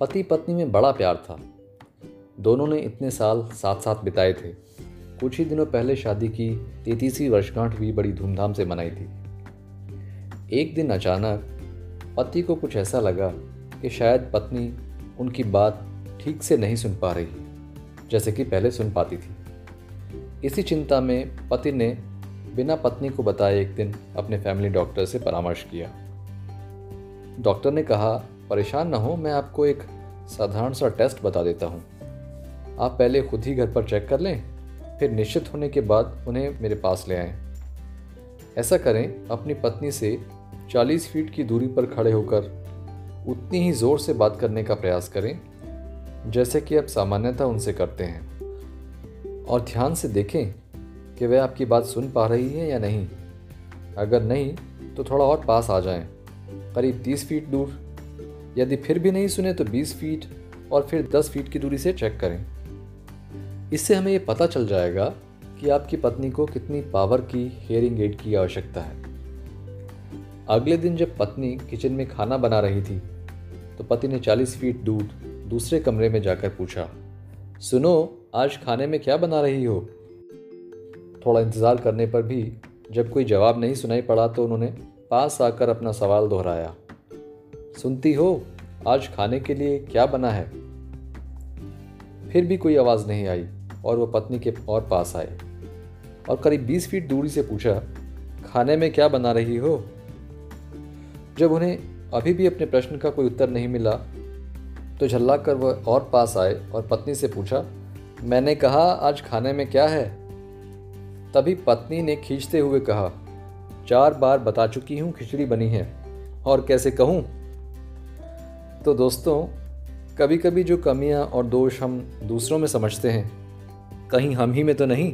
पति पत्नी में बड़ा प्यार था। दोनों ने इतने साल साथ साथ बिताए थे। कुछ ही दिनों पहले शादी की, तैतीसवीं वर्षगांठ भी बड़ी धूमधाम से मनाई थी। एक दिन अचानक पति को कुछ ऐसा लगा कि शायद पत्नी उनकी बात ठीक से नहीं सुन पा रही, जैसे कि पहले सुन पाती थी। इसी चिंता में पति ने बिना पत्नी को बताए एक दिन अपने फैमिली डॉक्टर से परामर्श किया। डॉक्टर ने कहा परेशान ना हो मैं आपको एक साधारण सा टेस्ट बता देता हूँ। आप पहले खुद ही घर पर चेक कर लें फिर निश्चित होने के बाद उन्हें मेरे पास ले आएँ। ऐसा करें अपनी पत्नी से 40 फीट की दूरी पर खड़े होकर उतनी ही ज़ोर से बात करने का प्रयास करें जैसे कि आप सामान्यतः उनसे करते हैं। और ध्यान से देखें कि वह आपकी बात सुन पा रही है या नहीं। अगर नहीं तो थोड़ा और पास आ जाएँ, करीब 30 फीट दूर। यदि फिर भी नहीं सुने तो 20 फीट और फिर 10 फीट की दूरी से चेक करें। इससे हमें ये पता चल जाएगा कि आपकी पत्नी को कितनी पावर की हेयरिंग एड की आवश्यकता है। अगले दिन जब पत्नी किचन में खाना बना रही थी तो पति ने 40 फीट दूर दूसरे कमरे में जाकर पूछा, सुनो, आज खाने में क्या बना रही हो? थोड़ा इंतज़ार करने पर भी जब कोई जवाब नहीं सुनाई पड़ा तो उन्होंने पास आकर अपना सवाल दोहराया। सुनती हो, आज खाने के लिए क्या बना है? फिर भी कोई आवाज़ नहीं आई और वह पत्नी के और पास आए और करीब बीस फीट दूरी से पूछा, खाने में क्या बना रही हो? जब उन्हें अभी भी अपने प्रश्न का कोई उत्तर नहीं मिला तो झल्ला कर वह और पास आए और पत्नी से पूछा, मैंने कहा, आज खाने में क्या है? तभी पत्नी ने खींचते हुए कहा, चार बार बता चुकी हूँ, खिचड़ी बनी है और कैसे कहूँ? तो दोस्तों कभी कभी जो कमियाँ और दोष हम दूसरों में समझते हैं, कहीं हम ही में तो नहीं।